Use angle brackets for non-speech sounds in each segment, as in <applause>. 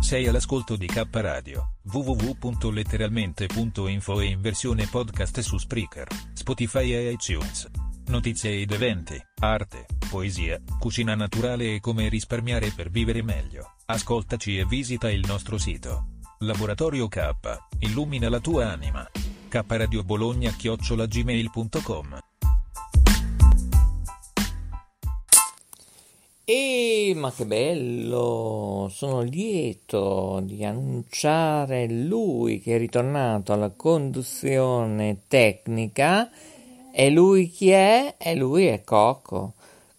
Sei all'ascolto di K Radio, www.letteralmente.info e in versione podcast su Spreaker, Spotify e iTunes. Notizie ed eventi, arte, poesia, cucina naturale e come risparmiare per vivere meglio. Ascoltaci e visita il nostro sito. Laboratorio K, illumina la tua anima. K Radio Bologna chiocciolagmail.com ma che bello! Sono lieto di annunciare lui che è ritornato alla conduzione tecnica. E lui chi è? E lui è Coco.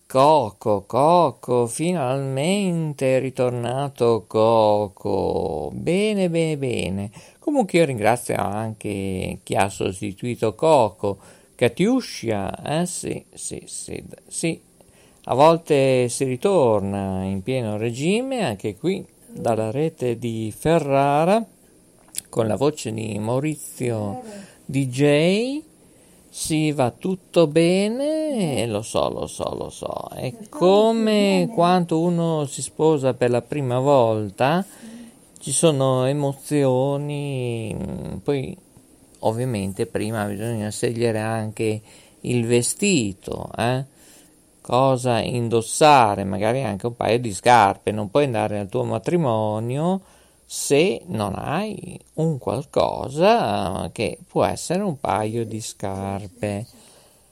Coco, Coco, finalmente è ritornato Coco. Bene, bene, bene. Comunque io ringrazio anche chi ha sostituito Coco. Catiuscia, eh sì, sì, sì, sì, a volte si ritorna in pieno regime, anche qui dalla rete di Ferrara, con la voce di Maurizio DJ. Si va tutto bene, lo so, lo so, lo so. È come quando uno si sposa per la prima volta, ci sono emozioni, poi ovviamente prima bisogna scegliere anche il vestito, eh? cosa indossare, magari anche un paio di scarpe. Non puoi andare al tuo matrimonio se non hai un qualcosa che può essere un paio di scarpe.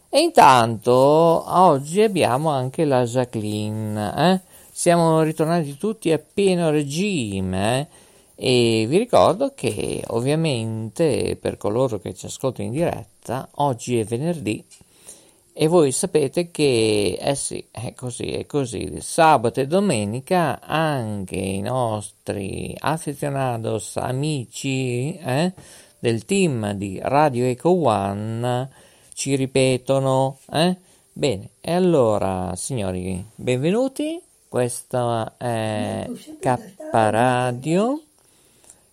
E intanto oggi abbiamo anche la Jacqueline. Eh? Siamo ritornati tutti a pieno regime. Eh? E vi ricordo che ovviamente per coloro che ci ascoltano in diretta, oggi è venerdì e voi sapete che, eh sì, è così, è così. Sabato e domenica anche i nostri aficionados amici eh, del team di Radio Eco One ci ripetono. Eh? Bene, e allora, signori, benvenuti. Questa è K Radio.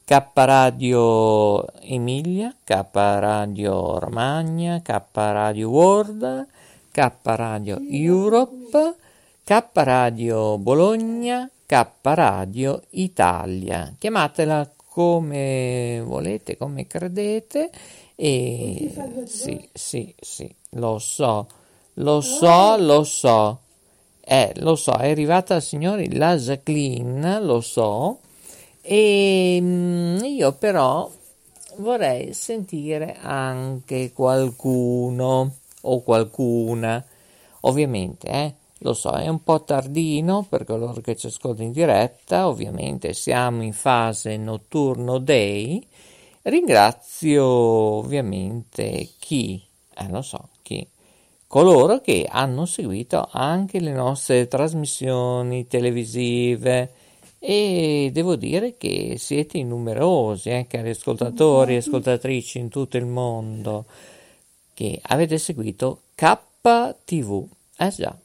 K Radio Emilia, K Radio Romagna, K Radio World, K Radio Europe, K Radio Bologna, K Radio Italia. Chiamatela come volete, come credete. E sì, sì, sì, lo so, lo so, lo so. Eh, lo so, è arrivata, signori, la Jacqueline, lo so. E mm, io però vorrei sentire anche qualcuno o qualcuna. Ovviamente, eh, lo so, è un po' tardino per coloro che ci ascoltano in diretta, ovviamente siamo in fase notturno day. Ringrazio ovviamente chi, eh, lo so, chi, coloro che hanno seguito anche le nostre trasmissioni televisive e devo dire che siete numerosi, eh, cari ascoltatori e ascoltatrici in tutto il mondo, che avete seguito KTV. Eh già,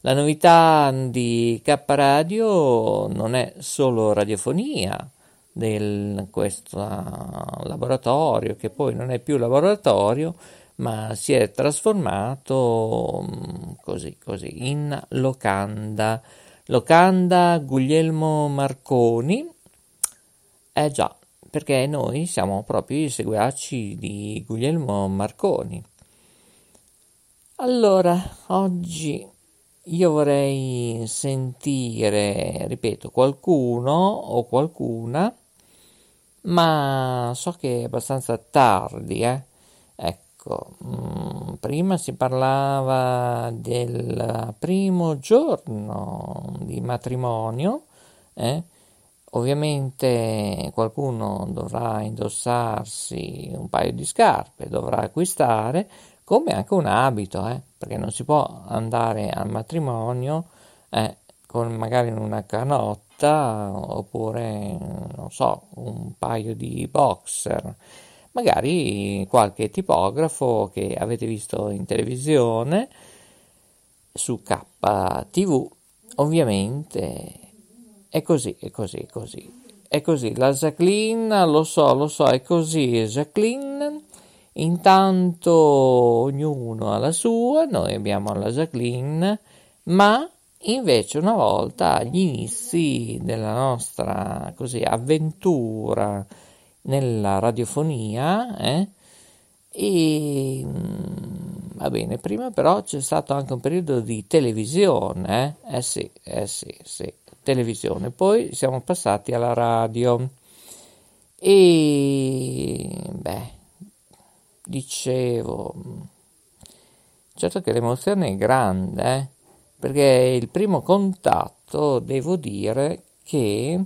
la novità di K Radio non è solo radiofonia di questo laboratorio, che poi non è più laboratorio, ma si è trasformato mm, così, così in locanda Locanda Guglielmo Marconi. Eh già, perché noi siamo proprio i seguaci di Guglielmo Marconi. Allora, oggi io vorrei sentire, ripeto, qualcuno o qualcuna, ma so che è abbastanza tardi, eh? Ecco Ecco, mm, prima si parlava del primo giorno di matrimonio, eh? ovviamente qualcuno dovrà indossarsi un paio di scarpe, dovrà acquistare, come anche un abito, eh? perché non si può andare al matrimonio eh, con magari una canotta oppure, non so, un paio di boxer magari qualche tipografo che avete visto in televisione su KTV, ovviamente è così, è così, è così. È così, la Jacqueline, lo so, lo so, è così, Jacqueline. Intanto ognuno ha la sua, noi abbiamo la Jacqueline, ma invece una volta agli inizi della nostra così, avventura nella radiofonia, eh, e mm, va bene, prima però c'è stato anche un periodo di televisione, eh, eh sì, eh sì, sì, televisione, poi siamo passati alla radio. E beh, dicevo, certo che l'emozione è grande, eh, perché il primo contatto, devo dire che,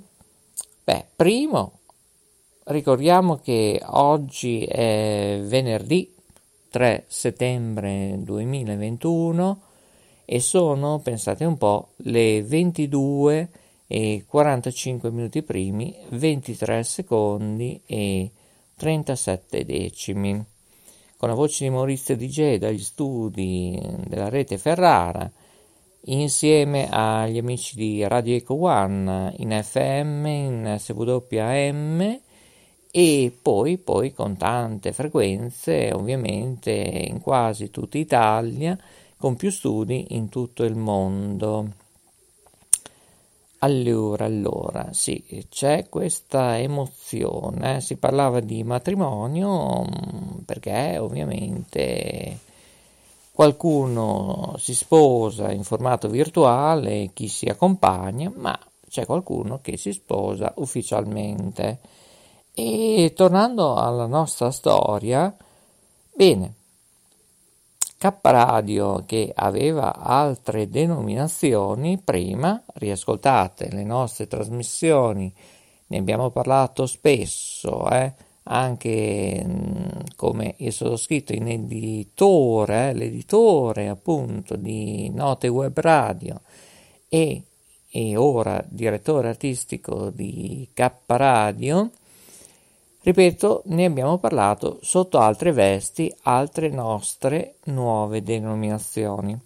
beh, primo Ricordiamo che oggi è venerdì 3 settembre 2021 e sono, pensate un po', le 22 e 45 minuti primi, 23 secondi e 37 decimi. Con la voce di Maurizio DJ dagli studi della rete Ferrara, insieme agli amici di Radio Eco One in FM, in SWM e poi, poi con tante frequenze ovviamente in quasi tutta Italia con più studi in tutto il mondo. Allora, allora, sì, c'è questa emozione, eh? si parlava di matrimonio mm, perché ovviamente qualcuno si sposa in formato virtuale, chi si accompagna, ma c'è qualcuno che si sposa ufficialmente. E tornando alla nostra storia, bene, K Radio che aveva altre denominazioni prima, riascoltate le nostre trasmissioni, ne abbiamo parlato spesso, eh, anche come io sono scritto in editore, eh, l'editore appunto di Note Web Radio e, e ora direttore artistico di K Radio, Ripeto, ne abbiamo parlato sotto altre vesti, altre nostre nuove denominazioni.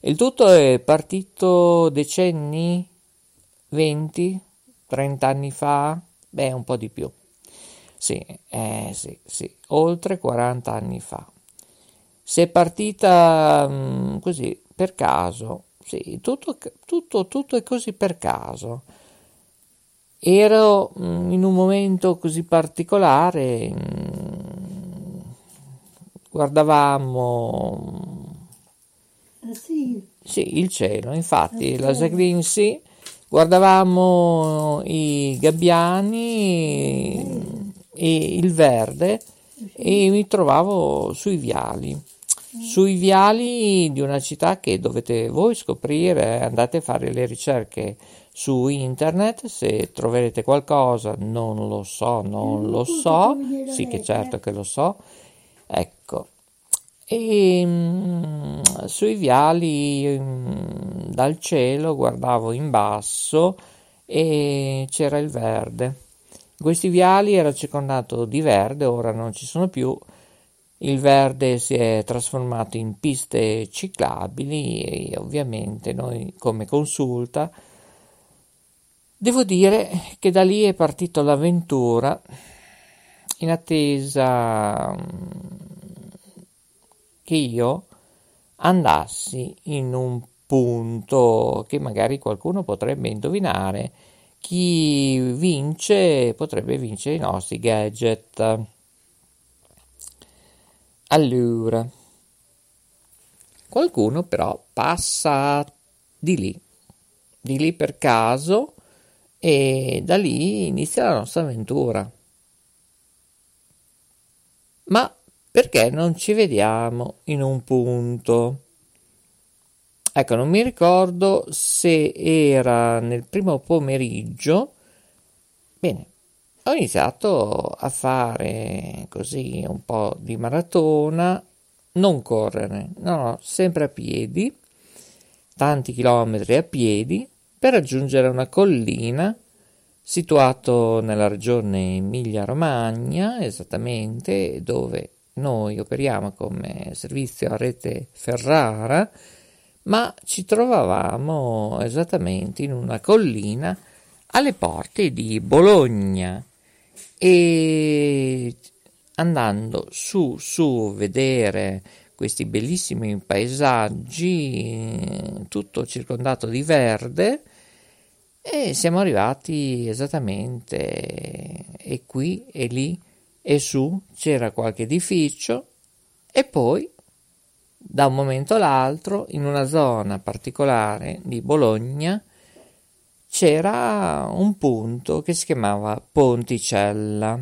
Il tutto è partito decenni, 20, 30 anni fa, beh, un po' di più. Sì, eh, sì, sì, oltre 40 anni fa. Si è partita mh, mm, così per caso, sì, tutto, tutto, tutto è così per caso. Ero mm, in un momento così particolare, mm, guardavamo ah, sì. sì, il cielo, infatti, ah, la Jacqueline sì, guardavamo i gabbiani eh. e il verde e mi trovavo sui viali. Sui viali di una città che dovete voi scoprire, andate a fare le ricerche su internet, se troverete qualcosa, non lo so, non lo so, sì che certo che lo so, ecco. E mh, mm, sui viali mh, mm, dal cielo guardavo in basso e c'era il verde. Questi viali era circondato di verde, ora non ci sono più il verde si è trasformato in piste ciclabili e ovviamente noi come consulta devo dire che da lì è partita l'avventura in attesa mm, che io andassi in un punto che magari qualcuno potrebbe indovinare. Chi vince potrebbe vincere i nostri gadget. Allora, qualcuno però passa di lì, di lì per caso e da lì inizia la nostra avventura. Ma perché non ci vediamo in un punto? Ecco, non mi ricordo se era nel primo pomeriggio. Bene, ho iniziato a fare così un po' di maratona, non correre, no, sempre a piedi, tanti chilometri a piedi, per raggiungere una collina situato nella regione Emilia-Romagna, esattamente dove noi operiamo come servizio a rete Ferrara, ma ci trovavamo esattamente in una collina alle porte di Bologna. E andando su su vedere questi bellissimi paesaggi, tutto circondato di verde, e siamo arrivati esattamente e qui e lì e su c'era qualche edificio e poi da un momento all'altro in una zona particolare di Bologna c'era un punto che si chiamava Ponticella.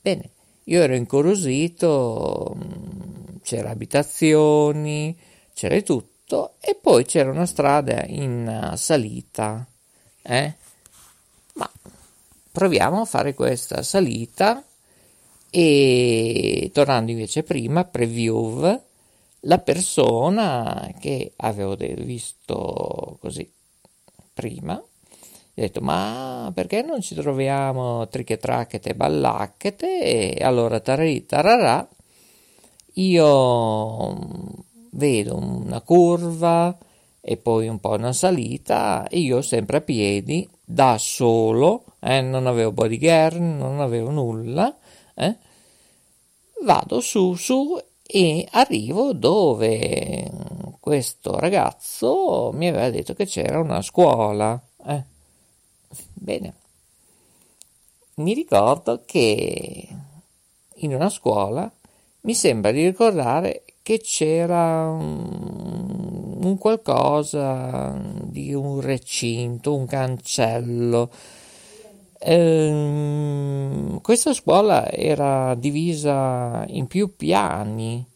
Bene, io ero incuriosito, mm, c'era abitazioni, c'era tutto e poi c'era una strada in salita, eh? Ma proviamo a fare questa salita e tornando invece prima, preview, la persona che avevo visto così prima, ho detto ma perché non ci troviamo triche tracchete ballacchete e allora tararì tararà io vedo una curva e poi un po' una salita e io sempre a piedi da solo eh, non avevo bodyguard non avevo nulla eh, vado su su e arrivo dove questo ragazzo mi aveva detto che c'era una scuola. Eh. Bene, mi ricordo che in una scuola mi sembra di ricordare che c'era un, un qualcosa di un recinto, un cancello Ehm, questa scuola era divisa in più piani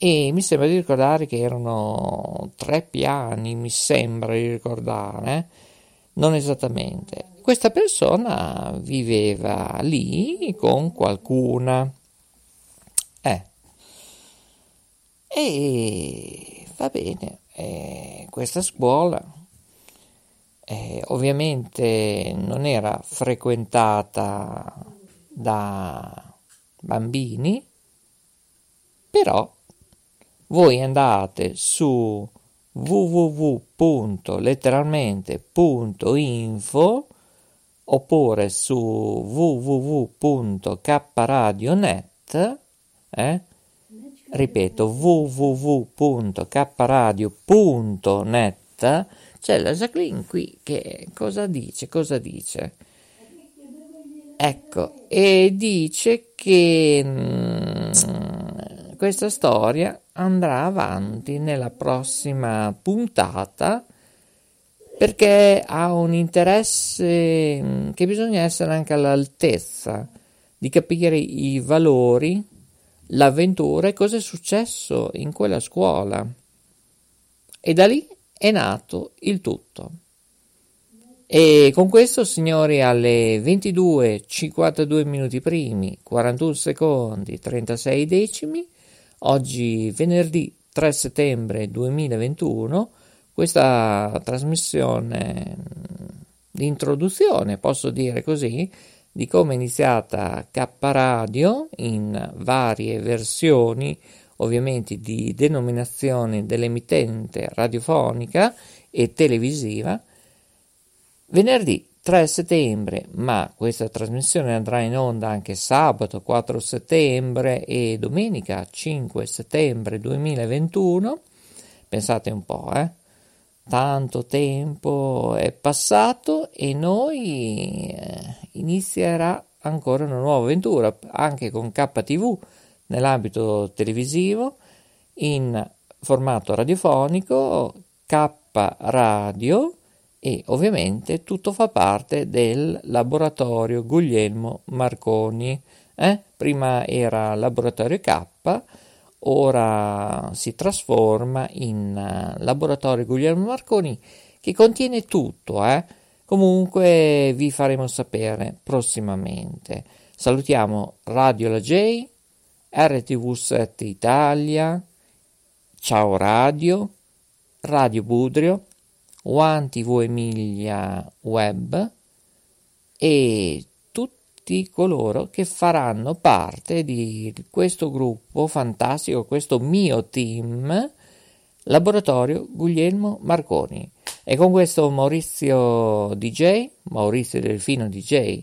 e mi sembra di ricordare che erano tre piani, mi sembra di ricordare? Non esattamente. Questa persona viveva lì con qualcuna. Eh. E va bene, eh, questa scuola eh, ovviamente non era frequentata da bambini, però voi andate su www.letteralmente.info oppure su www.kradio.net eh? ripeto www.kradio.net c'è la Jacqueline qui che cosa dice? Cosa dice? Ecco, e dice che mh, mm, questa storia andrà avanti nella prossima puntata perché ha un interesse mm, che bisogna essere anche all'altezza di capire i valori, l'avventura e cosa è successo in quella scuola. E da lì è nato il tutto. E con questo, signori, alle 22, 52 minuti primi, 41 secondi, 36 decimi, oggi venerdì 3 settembre 2021, questa trasmissione di introduzione, posso dire così, di come è iniziata K Radio in varie versioni ovviamente di denominazione dell'emittente radiofonica e televisiva, venerdì 3 settembre, ma questa trasmissione andrà in onda anche sabato 4 settembre e domenica 5 settembre 2021. Pensate un po', eh? Tanto tempo è passato e noi eh, inizierà ancora una nuova avventura anche con KTV nell'ambito televisivo in formato radiofonico, K Radio e ovviamente tutto fa parte del laboratorio Guglielmo Marconi. Eh? Prima era laboratorio K, ora si trasforma in eh, laboratorio Guglielmo Marconi che contiene tutto. Eh? Comunque vi faremo sapere prossimamente. Salutiamo Radio La J RTV7 Italia, Ciao Radio, Radio Budrio, One TV Emilia Web e tutti coloro che faranno parte di questo gruppo fantastico, questo mio team, Laboratorio Guglielmo Marconi. E con questo Maurizio DJ, Maurizio Delfino DJ,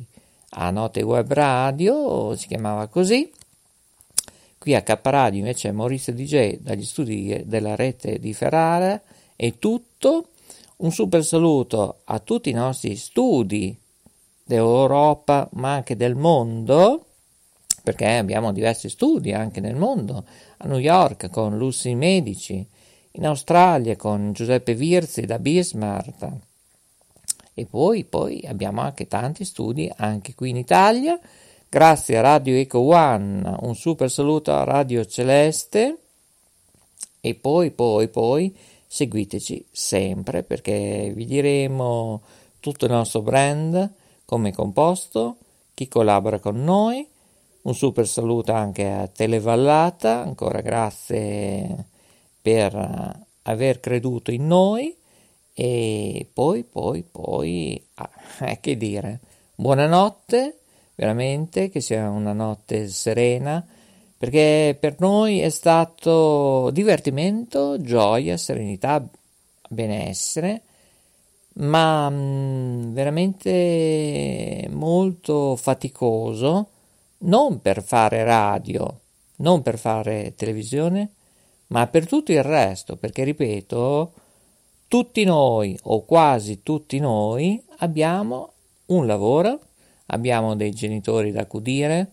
a Note Web Radio, si chiamava così. Qui a K Radio invece Maurizio DJ dagli studi della rete di Ferrara. È tutto. Un super saluto a tutti i nostri studi d'Europa ma anche del mondo perché abbiamo diversi studi anche nel mondo, a New York con Lucy Medici, in Australia con Giuseppe Virzi da Bismarck. E poi, poi abbiamo anche tanti studi anche qui in Italia, grazie a Radio Eco One, un super saluto a Radio Celeste. E poi, poi, poi seguiteci sempre perché vi diremo tutto il nostro brand, come è composto, chi collabora con noi. Un super saluto anche a Televallata, ancora grazie per aver creduto in noi. E poi, poi, poi, ah, <laughs> che dire, buonanotte, veramente che sia una notte serena, perché per noi è stato divertimento, gioia, serenità, benessere, ma mh, mm, veramente molto faticoso non per fare radio, non per fare televisione, ma per tutto il resto, perché ripeto, tutti noi o quasi tutti noi abbiamo un lavoro, abbiamo dei genitori da accudire,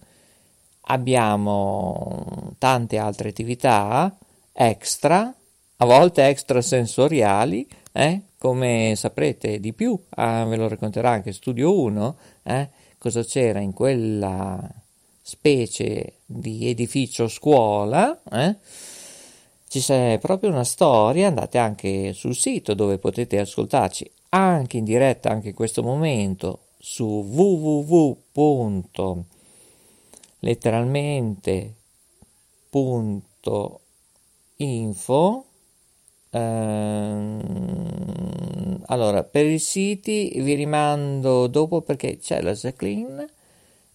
abbiamo tante altre attività extra, a volte extrasensoriali, eh? come saprete di più, ah, ve lo racconterà anche Studio 1, eh? cosa c'era in quella specie di edificio scuola, eh? ci c'è proprio una storia, andate anche sul sito dove potete ascoltarci anche in diretta anche in questo momento su www.letteralmente.info ehm, allora per i siti vi rimando dopo perché c'è la Jacqueline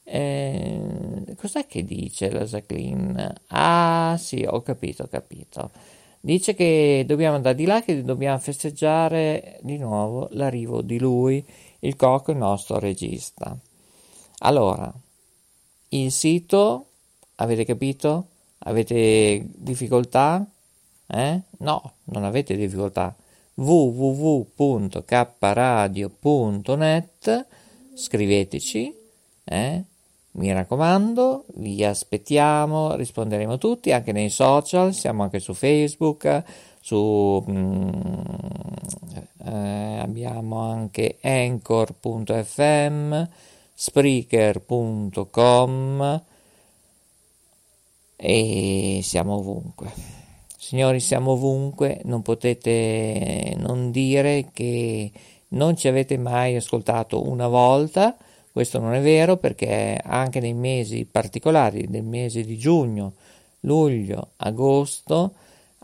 eh, cos'è che dice la Jacqueline? Ah, sì, ho capito, ho capito. Dice che dobbiamo andare di là, che dobbiamo festeggiare di nuovo l'arrivo di lui, il Cocco, il nostro regista. Allora, il sito, avete capito? Avete difficoltà? Eh? No, non avete difficoltà. www.kradio.net scriveteci eh? Mi raccomando, vi aspettiamo, risponderemo tutti anche nei social, siamo anche su Facebook, su, mm, eh, abbiamo anche anchor.fm, spreaker.com e siamo ovunque. Signori, siamo ovunque, non potete non dire che non ci avete mai ascoltato una volta. Questo non è vero perché anche nei mesi particolari del mese di giugno, luglio, agosto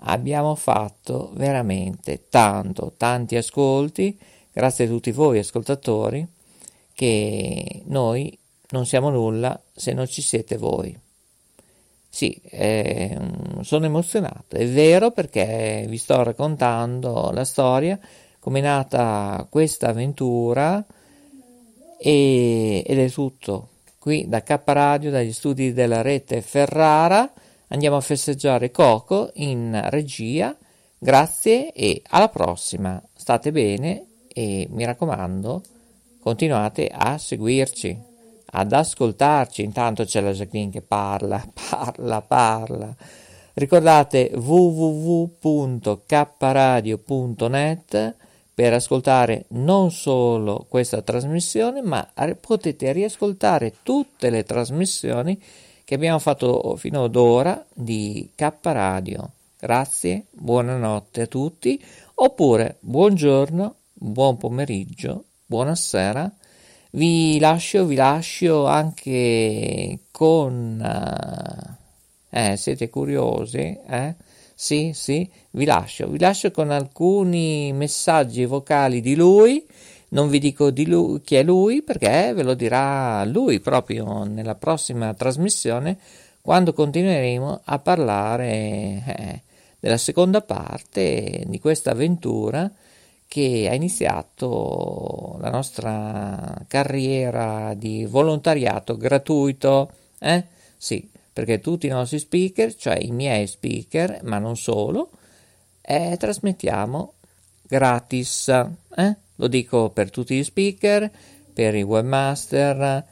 abbiamo fatto veramente tanto, tanti ascolti, grazie a tutti voi ascoltatori, che noi non siamo nulla se non ci siete voi. Sì, eh, sono emozionato, è vero perché vi sto raccontando la storia, come è nata questa avventura e, ed è tutto qui da K Radio, dagli studi della rete Ferrara. Andiamo a festeggiare Coco in regia. Grazie e alla prossima. State bene e mi raccomando, continuate a seguirci, ad ascoltarci. Intanto c'è la Jacqueline che parla, <laughs> parla, parla. Ricordate www.kradio.net per ascoltare non solo questa trasmissione, ma potete riascoltare tutte le trasmissioni che abbiamo fatto fino ad ora di K Radio. Grazie, buonanotte a tutti, oppure buongiorno, buon pomeriggio, buonasera. Vi lascio, vi lascio anche con... Eh, siete curiosi? Eh? Sì, sì, vi lascio, vi lascio con alcuni messaggi vocali di lui. Non vi dico di lui, chi è lui perché ve lo dirà lui proprio nella prossima trasmissione quando continueremo a parlare eh, della seconda parte di questa avventura che ha iniziato la nostra carriera di volontariato gratuito, eh? Sì, perché tutti i nostri speaker, cioè i miei speaker, ma non solo, eh, trasmettiamo gratis, eh? Lo dico per tutti gli speaker, per i webmaster,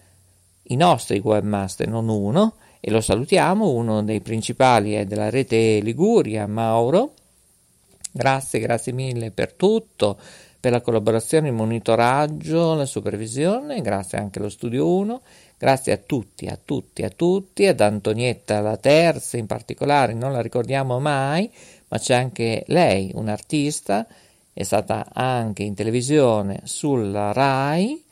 i nostri webmaster, non uno, e lo salutiamo, uno dei principali è della rete Liguria, Mauro, Grazie, grazie mille per tutto, per la collaborazione, il monitoraggio, la supervisione, grazie anche allo Studio 1, grazie a tutti, a tutti, a tutti, ad Antonietta la terza in particolare, non la ricordiamo mai, ma c'è anche lei, un'artista, è stata anche in televisione sulla RAI.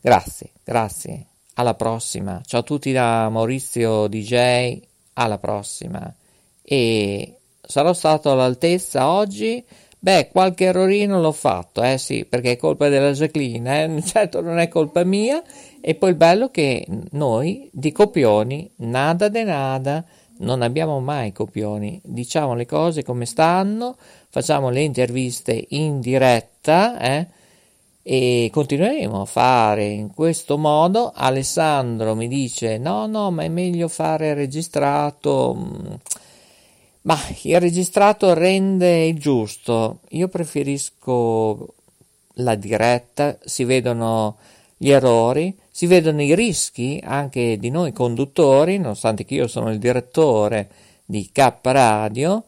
Grazie, grazie. Alla prossima. Ciao a tutti da Maurizio DJ. Alla prossima. E sarò stato all'altezza oggi? Beh, qualche errorino l'ho fatto, eh sì, perché è colpa della Jacqueline, eh? <laughs> certo non è colpa mia. E poi il bello che noi di copioni, nada de nada, non abbiamo mai copioni, diciamo le cose come stanno, facciamo le interviste in diretta, eh? e continueremo a fare in questo modo. Alessandro mi dice: No, no, ma è meglio fare registrato. Ma il registrato rende il giusto. Io preferisco la diretta, si vedono gli errori, si vedono i rischi anche di noi conduttori, nonostante che io sono il direttore di K Radio,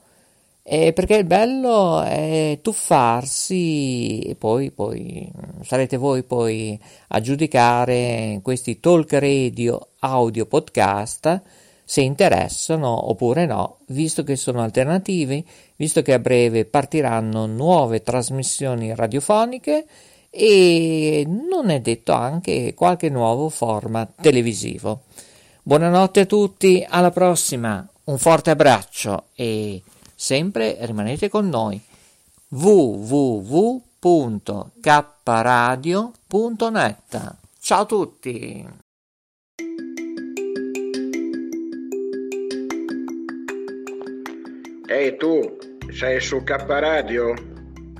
eh, perché il bello è tuffarsi e poi, poi sarete voi poi a giudicare questi talk radio audio podcast se interessano oppure no, visto che sono alternativi, visto che a breve partiranno nuove trasmissioni radiofoniche e non è detto anche qualche nuovo format televisivo. Buonanotte a tutti, alla prossima, un forte abbraccio e sempre rimanete con noi www.kradio.net. Ciao a tutti! Ehi tu, sei su K Radio?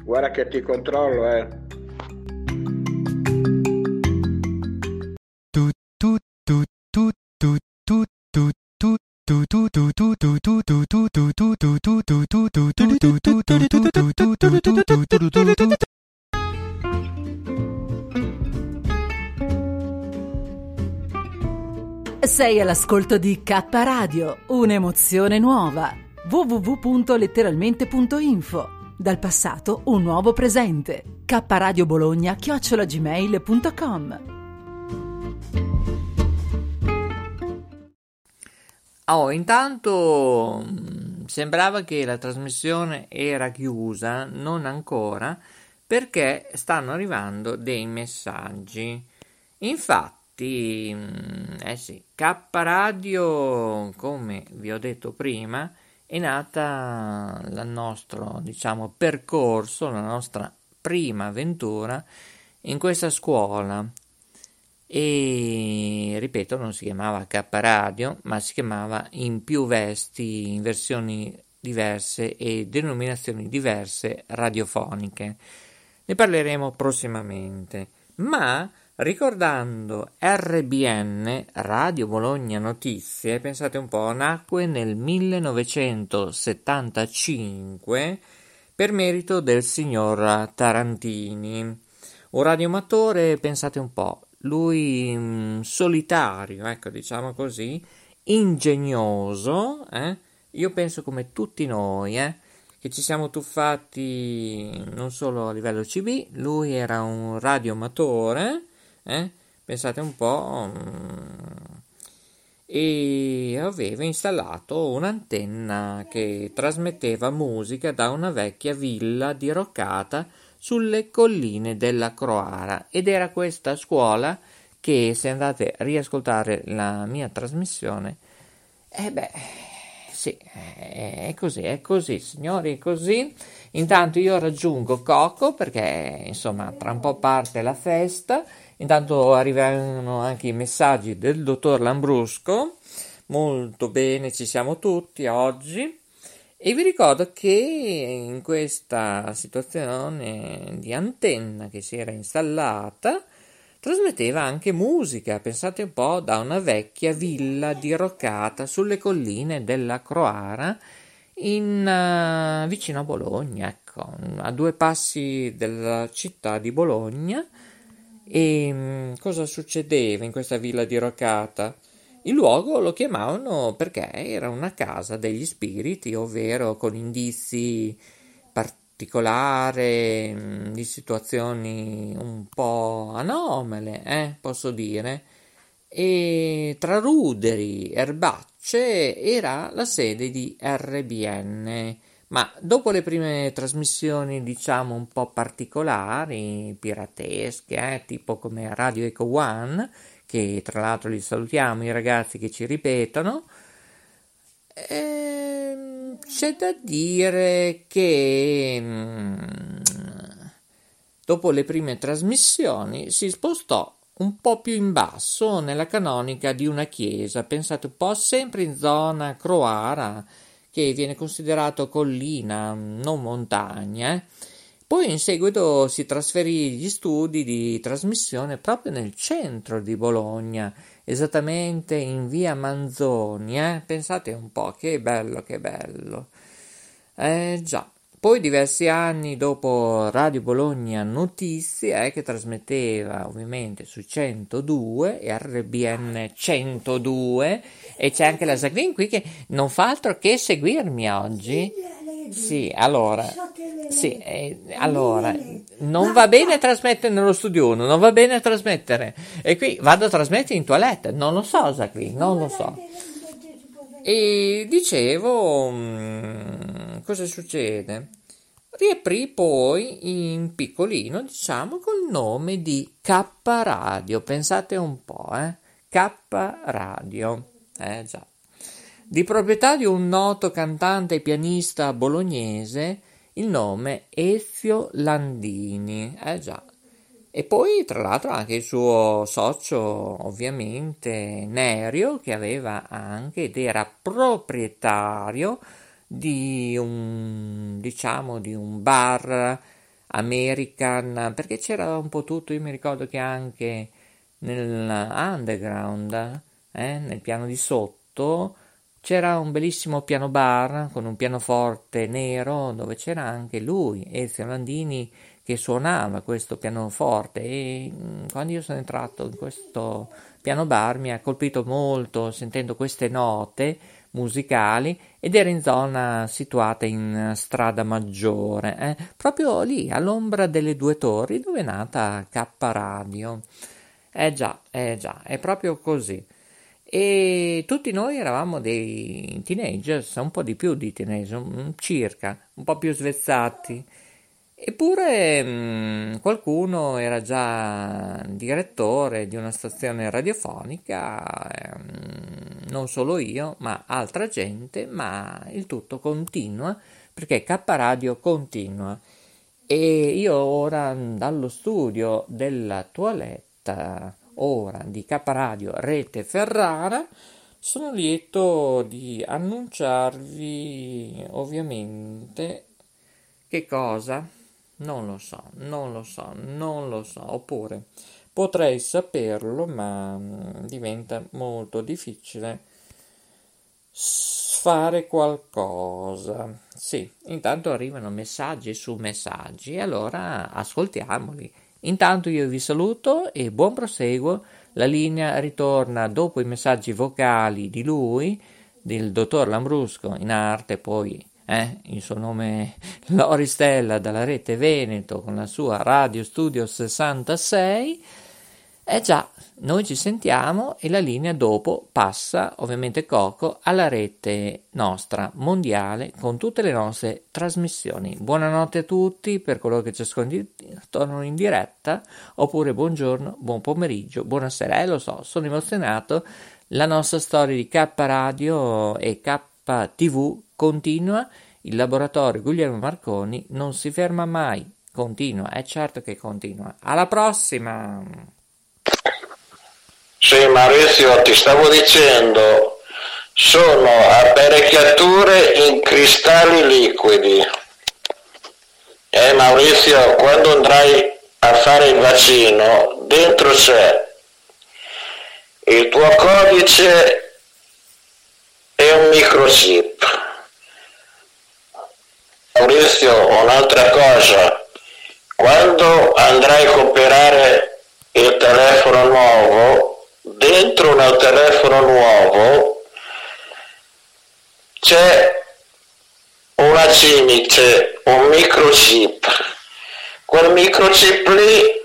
Guarda che ti controllo, eh. Sei all'ascolto di K Radio, un'emozione nuova www.letteralmente.info. Dal passato un nuovo presente. K Radio Bologna chiocciolagmail.com. Oh, intanto mm, sembrava che la trasmissione era chiusa, non ancora, perché stanno arrivando dei messaggi. Infatti, mm, eh sì, K Radio, come vi ho detto prima, è nata il nostro, diciamo, percorso, la nostra prima avventura in questa scuola. E ripeto, non si chiamava K Radio, ma si chiamava in più vesti, in versioni diverse e denominazioni diverse radiofoniche. Ne parleremo prossimamente. Ma Ricordando RBN, Radio Bologna Notizie, pensate un po', nacque nel 1975 per merito del signor Tarantini. Un radioamatore, pensate un po', lui mh, mm, solitario, ecco, diciamo così, ingegnoso, eh? io penso come tutti noi, eh? che ci siamo tuffati non solo a livello CB, lui era un radioamatore, eh? Pensate un po'. Mm, e aveva installato un'antenna che trasmetteva musica da una vecchia villa diroccata sulle colline della Croara ed era questa scuola che se andate a riascoltare la mia trasmissione eh beh sì è così è così signori è così intanto io raggiungo Coco perché insomma tra un po' parte la festa Intanto arrivano anche i messaggi del dottor Lambrusco. Molto bene, ci siamo tutti oggi. E vi ricordo che in questa situazione di antenna che si era installata, trasmetteva anche musica, pensate un po', da una vecchia villa diroccata sulle colline della Croara, in, uh, vicino a Bologna, ecco, a due passi dalla città di Bologna. E um, cosa succedeva in questa villa diroccata? Il luogo lo chiamavano perché era una casa degli spiriti, ovvero con indizi particolari, mm, di situazioni un po' anomale, eh, posso dire. E tra ruderi, erbacce, era la sede di RBN. Ma dopo le prime trasmissioni, diciamo un po' particolari, piratesche, eh, tipo come Radio Eco One, che tra l'altro li salutiamo i ragazzi che ci ripetono, ehm, c'è da dire che mm, dopo le prime trasmissioni si spostò un po' più in basso nella canonica di una chiesa, pensate un po' sempre in zona croara, che viene considerato collina, non montagna. Eh? Poi in seguito si trasferì gli studi di trasmissione proprio nel centro di Bologna, esattamente in via Manzoni. Eh? Pensate un po', che bello, che bello. Eh già. Poi diversi anni dopo Radio Bologna Notizie, eh, che trasmetteva ovviamente su 102 e RBN 102, e c'è anche la Zaglin qui che non fa altro che seguirmi oggi. Sì, allora, sì, eh, allora, non va bene trasmettere nello studio 1, non va bene trasmettere. E qui vado a trasmettere in toilette, non lo so, Jacqueline, non lo so. E dicevo, mh, mm, cosa succede? Riaprì poi in piccolino, diciamo, col nome di K Radio, pensate un po', eh? K Radio, eh già di proprietà di un noto cantante e pianista bolognese, il nome Ezio Landini. Eh già. E poi, tra l'altro, anche il suo socio, ovviamente, Nerio, che aveva anche ed era proprietario di un, diciamo, di un bar American, perché c'era un po' tutto, io mi ricordo che anche nell'underground, eh, nel piano di sotto, c'era un bellissimo piano bar con un pianoforte nero dove c'era anche lui, Ezio Landini, che suonava questo pianoforte. E mm, quando io sono entrato in questo piano bar mi ha colpito molto sentendo queste note musicali ed era in zona situata in strada maggiore, eh? proprio lì all'ombra delle due torri dove è nata K Radio. Eh già, eh già, è proprio così e tutti noi eravamo dei teenagers, un po' di più di teenager, circa, un po' più svezzati. Eppure mh, mm, qualcuno era già direttore di una stazione radiofonica, ehm, non solo io, ma altra gente, ma il tutto continua, perché K Radio continua. E io ora dallo studio della toiletta ora di Caparadio Rete Ferrara, sono lieto di annunciarvi ovviamente che cosa? Non lo so, non lo so, non lo so, oppure potrei saperlo, ma mm, diventa molto difficile fare qualcosa. Sì, intanto arrivano messaggi su messaggi, allora ascoltiamoli. Intanto io vi saluto e buon proseguo. La linea ritorna dopo i messaggi vocali di lui, del dottor Lambrusco, in arte poi eh, il suo nome Loristella dalla rete Veneto con la sua Radio Studio 66. Eh già, noi ci sentiamo e la linea dopo passa, ovviamente Coco, alla rete nostra mondiale con tutte le nostre trasmissioni. Buonanotte a tutti per coloro che ci ascoltano in diretta, oppure buongiorno, buon pomeriggio, buonasera. Eh, lo so, sono emozionato. La nostra storia di K Radio e K TV continua. Il laboratorio Guglielmo Marconi non si ferma mai, continua, è certo che continua. Alla prossima! Sì, Maurizio, ti stavo dicendo, sono apparecchiature in cristalli liquidi. Eh Maurizio, quando andrai a fare il vaccino, dentro c'è il tuo codice e un microchip. Maurizio, un'altra cosa, quando andrai a comprare il telefono nuovo, dentro nel telefono nuovo c'è una cimice, un microchip. Quel microchip lì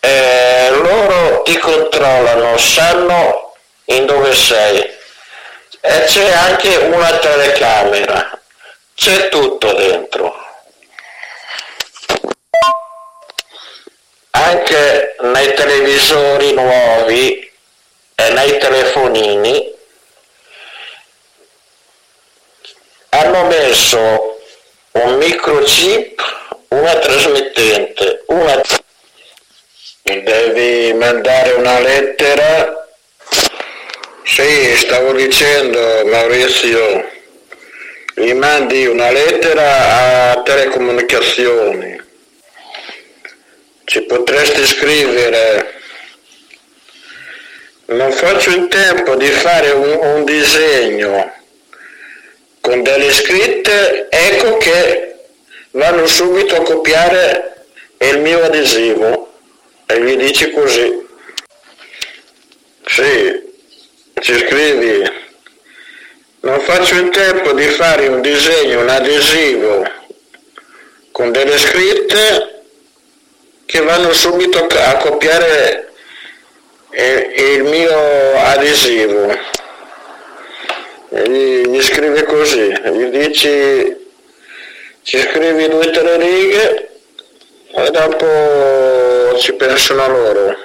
eh, loro ti controllano, sanno in dove sei. E c'è anche una telecamera, c'è tutto dentro. Anche nei televisori nuovi e nei telefonini hanno messo un microchip, una trasmettente, una Devi mandare una lettera. Sì, stavo dicendo Maurizio, gli mandi una lettera a telecomunicazioni. Ci potresti scrivere. Non faccio in tempo di fare un, un disegno con delle scritte, ecco che vanno subito a copiare il mio adesivo e gli dici così. Sì, ci scrivi. Non faccio in tempo di fare un disegno, un adesivo con delle scritte che vanno subito a copiare il mio adesivo. Gli, gli scrive così, gli dici, ci scrivi due o tre righe e dopo ci pensano loro.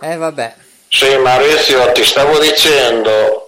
Eh vabbè. Sì, Maurizio, ti stavo dicendo.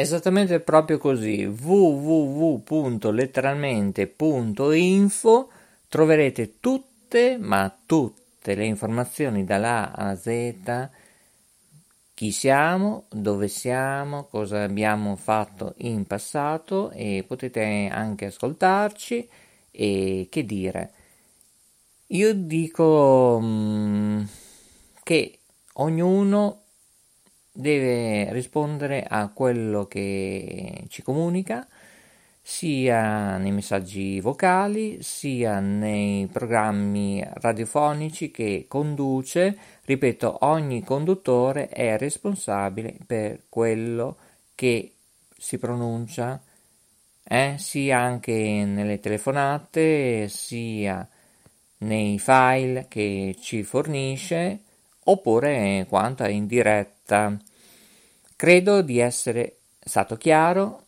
Esattamente proprio così. www.letteralmente.info troverete tutte, ma tutte le informazioni dalla A a Z chi siamo, dove siamo, cosa abbiamo fatto in passato e potete anche ascoltarci e che dire. Io dico mm, che ognuno deve rispondere a quello che ci comunica sia nei messaggi vocali sia nei programmi radiofonici che conduce. Ripeto, ogni conduttore è responsabile per quello che si pronuncia, eh? sia anche nelle telefonate, sia nei file che ci fornisce, oppure quanto è in diretta. Credo di essere stato chiaro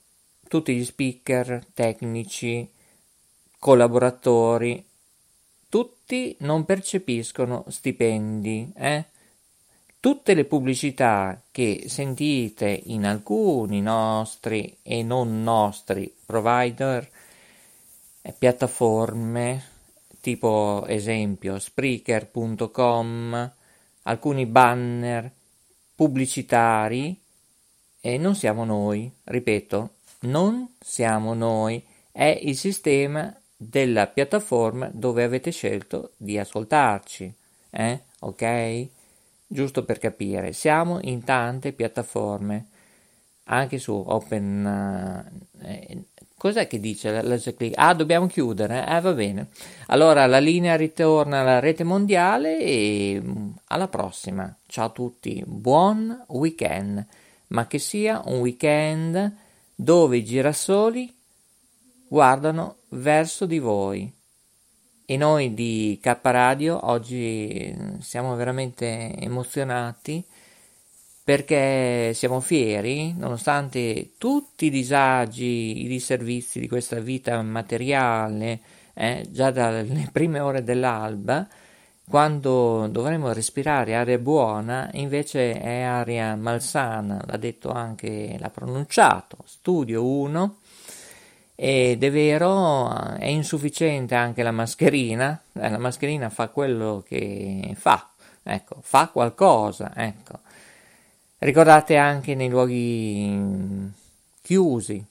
tutti gli speaker, tecnici, collaboratori, tutti non percepiscono stipendi, eh? Tutte le pubblicità che sentite in alcuni nostri e non nostri provider, eh, piattaforme, tipo esempio Spreaker.com, alcuni banner pubblicitari, e non siamo noi, ripeto, non siamo noi, è il sistema della piattaforma dove avete scelto di ascoltarci. Eh? Ok? Giusto per capire, siamo in tante piattaforme, anche su Open. Eh, cos'è che dice la, la click? Ah, dobbiamo chiudere? Eh, va bene. Allora la linea ritorna alla rete mondiale e mm, alla prossima. Ciao a tutti, buon weekend, ma che sia un weekend dove i girasoli guardano verso di voi. e noi di K Radio oggi siamo veramente emozionati perché siamo fieri, nonostante tutti i disagi, i disservizi di questa vita materiale, eh, già dalle <laughs> prime ore dell'alba, quando dovremmo respirare aria buona, invece è aria malsana, l'ha detto anche, l'ha pronunciato, studio 1, ed è vero, è insufficiente anche la mascherina, eh, la mascherina fa quello che fa, ecco, fa qualcosa, ecco. Ricordate anche nei luoghi chiusi,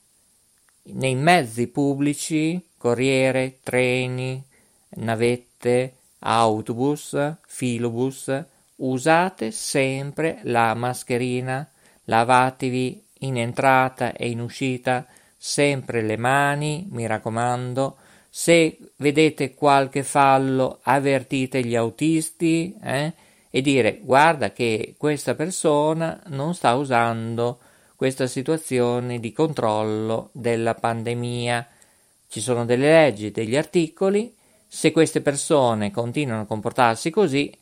nei mezzi pubblici, corriere, treni, navette, autobus, filobus, usate sempre la mascherina, lavatevi in entrata e in uscita sempre le mani, mi raccomando. Se vedete qualche fallo, avvertite gli autisti, eh? E dire guarda che questa persona non sta usando questa situazione di controllo della pandemia. Ci sono delle leggi, degli articoli, se queste persone continuano a comportarsi così,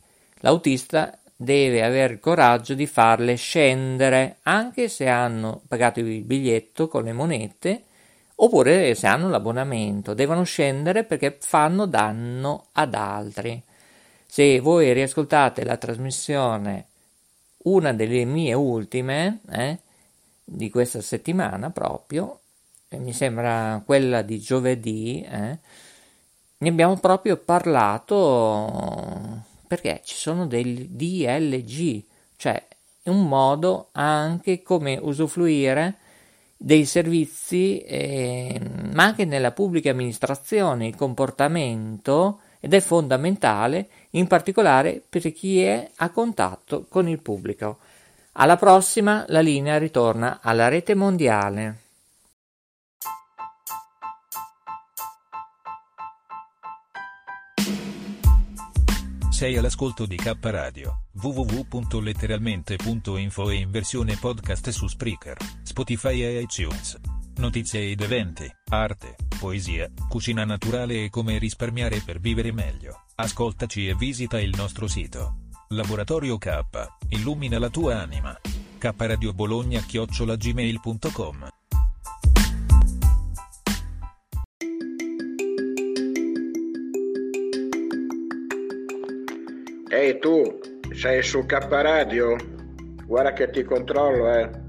l'autista deve avere il coraggio di farle scendere, anche se hanno pagato il biglietto con le monete, oppure se hanno l'abbonamento, devono scendere perché fanno danno ad altri. Se voi riascoltate la trasmissione, una delle mie ultime, eh, di questa settimana proprio, mi sembra quella di giovedì, eh, ne abbiamo proprio parlato perché ci sono dei DLG, cioè un modo anche come usufruire dei servizi, eh, ma anche nella pubblica amministrazione, il comportamento ed è fondamentale in particolare per chi è a contatto con il pubblico. Alla prossima la linea ritorna alla rete mondiale. Sei all'ascolto di K Radio, www.letteralmente.info e in versione podcast su Spreaker, Spotify e iTunes. Notizie ed eventi, arte, poesia, cucina naturale e come risparmiare per vivere meglio. Ascoltaci e visita il nostro sito. Laboratorio K, illumina la tua anima. K Radio Bologna chiocciolagmail.com Ehi tu, sei su K Radio? Guarda che ti controllo, eh.